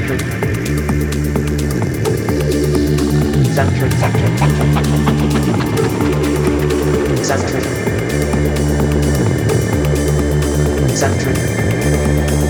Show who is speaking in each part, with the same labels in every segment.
Speaker 1: Saturn. Saturn. Saturn.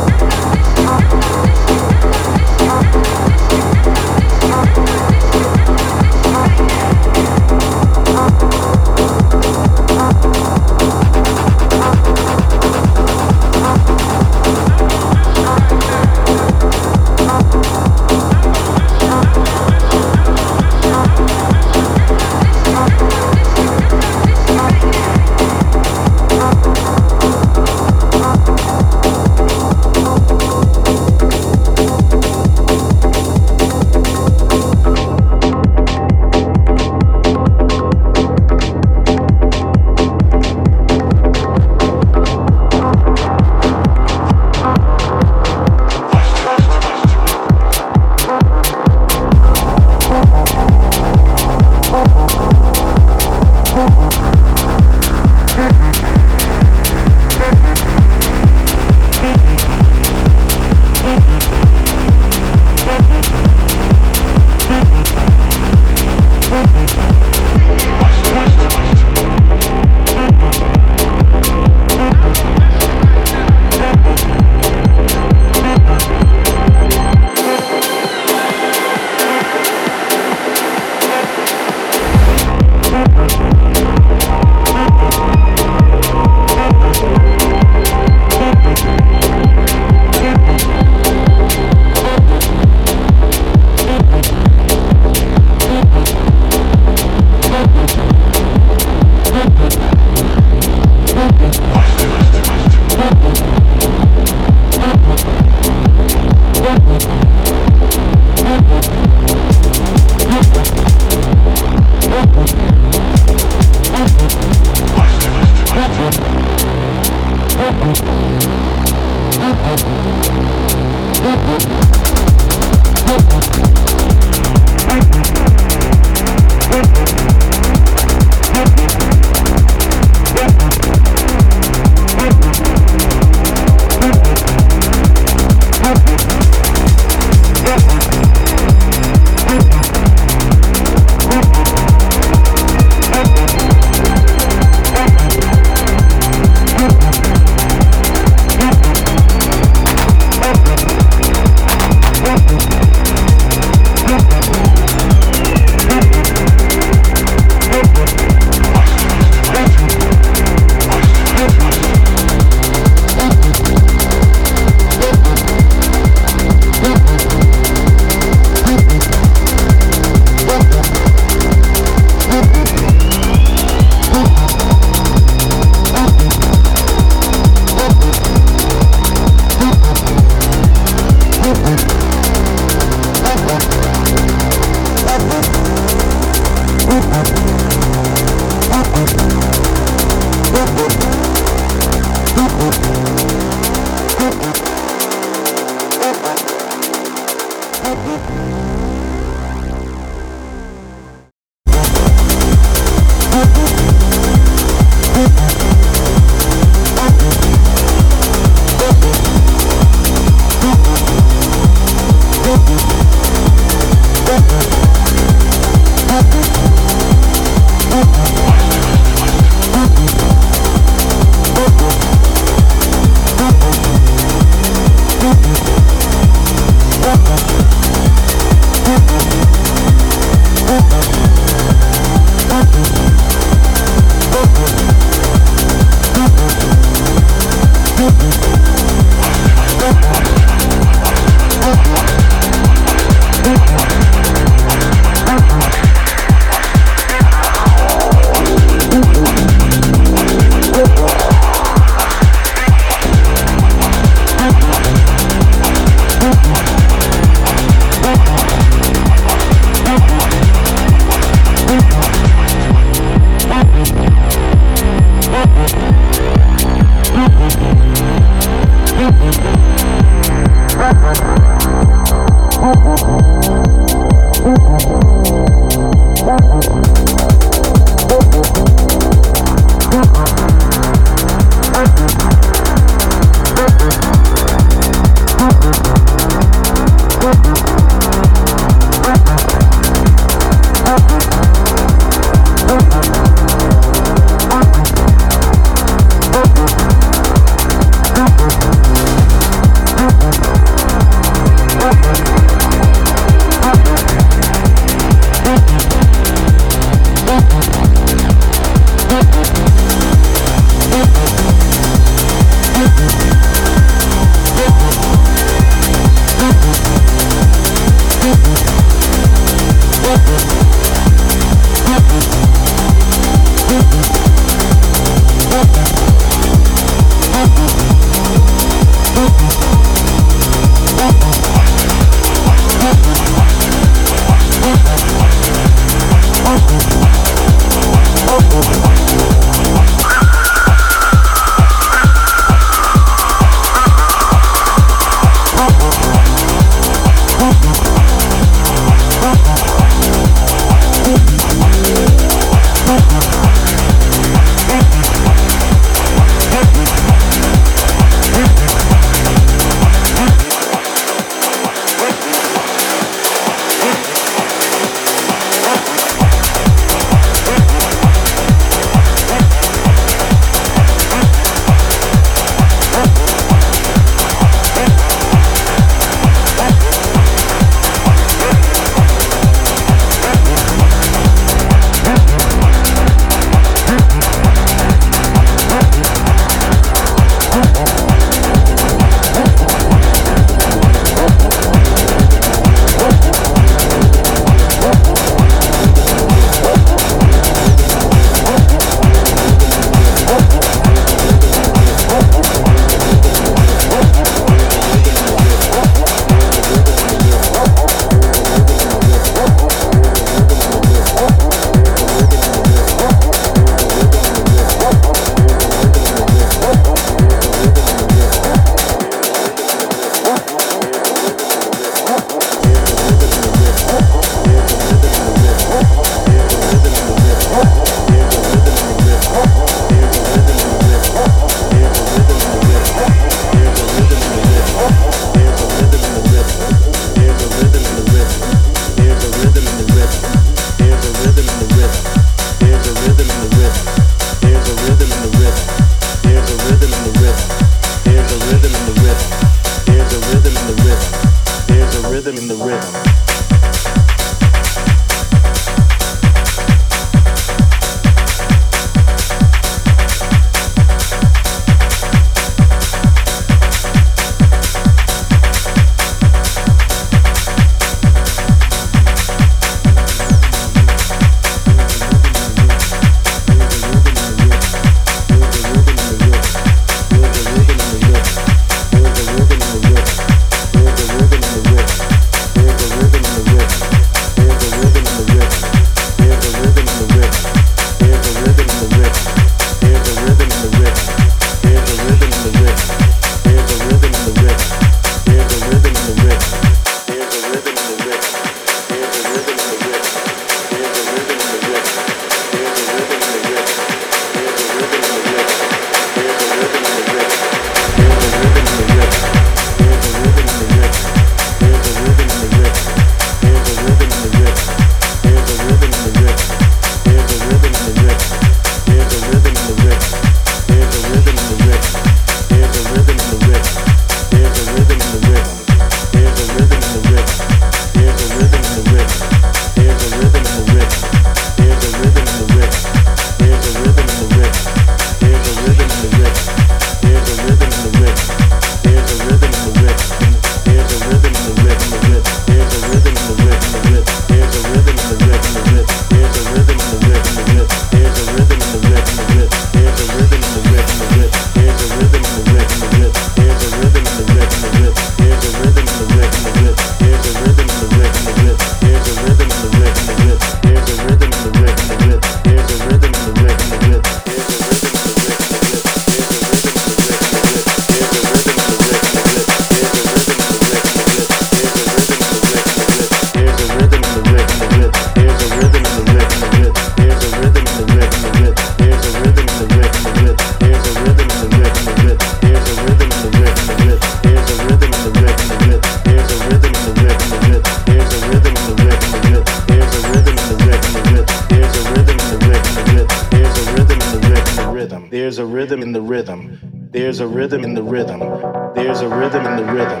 Speaker 1: In the rhythm.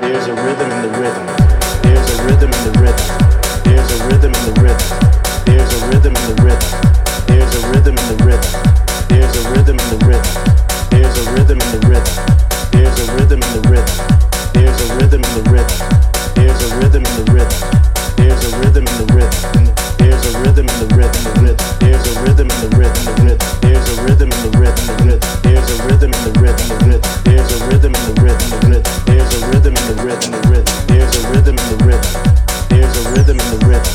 Speaker 1: There's a rhythm in the rhythm. There's a rhythm in the rhythm. There's a rhythm in the rhythm. There's a rhythm in the rhythm. There's a rhythm in the rhythm. There's a rhythm in the rhythm. There's a rhythm in the rhythm. There's a rhythm in the rhythm. There's a rhythm in the rhythm. There's a rhythm in the rhythm. There's a rhythm in the rhythm. There's a rhythm in the rhythm. There's a rhythm in the rhythm. There's a rhythm in the rhythm. There's a rhythm in the rhythm There's a rhythm in the rhythm. There's a rhythm in the rhythm.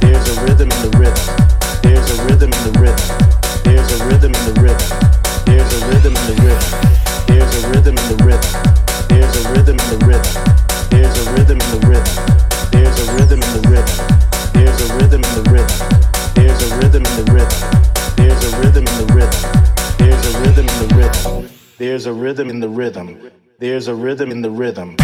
Speaker 1: There's a rhythm in the rhythm. There's a rhythm in the rhythm. There's a rhythm in the rhythm. There's a rhythm in the rhythm. There's a rhythm in the rhythm. There's a rhythm in the rhythm. There's a rhythm in the rhythm. There's a rhythm in the rhythm. There's a rhythm in the rhythm. There's a rhythm in the rhythm. There's a rhythm in the rhythm. There's a rhythm in the rhythm. There's a rhythm in the rhythm. There's a rhythm in the rhythm.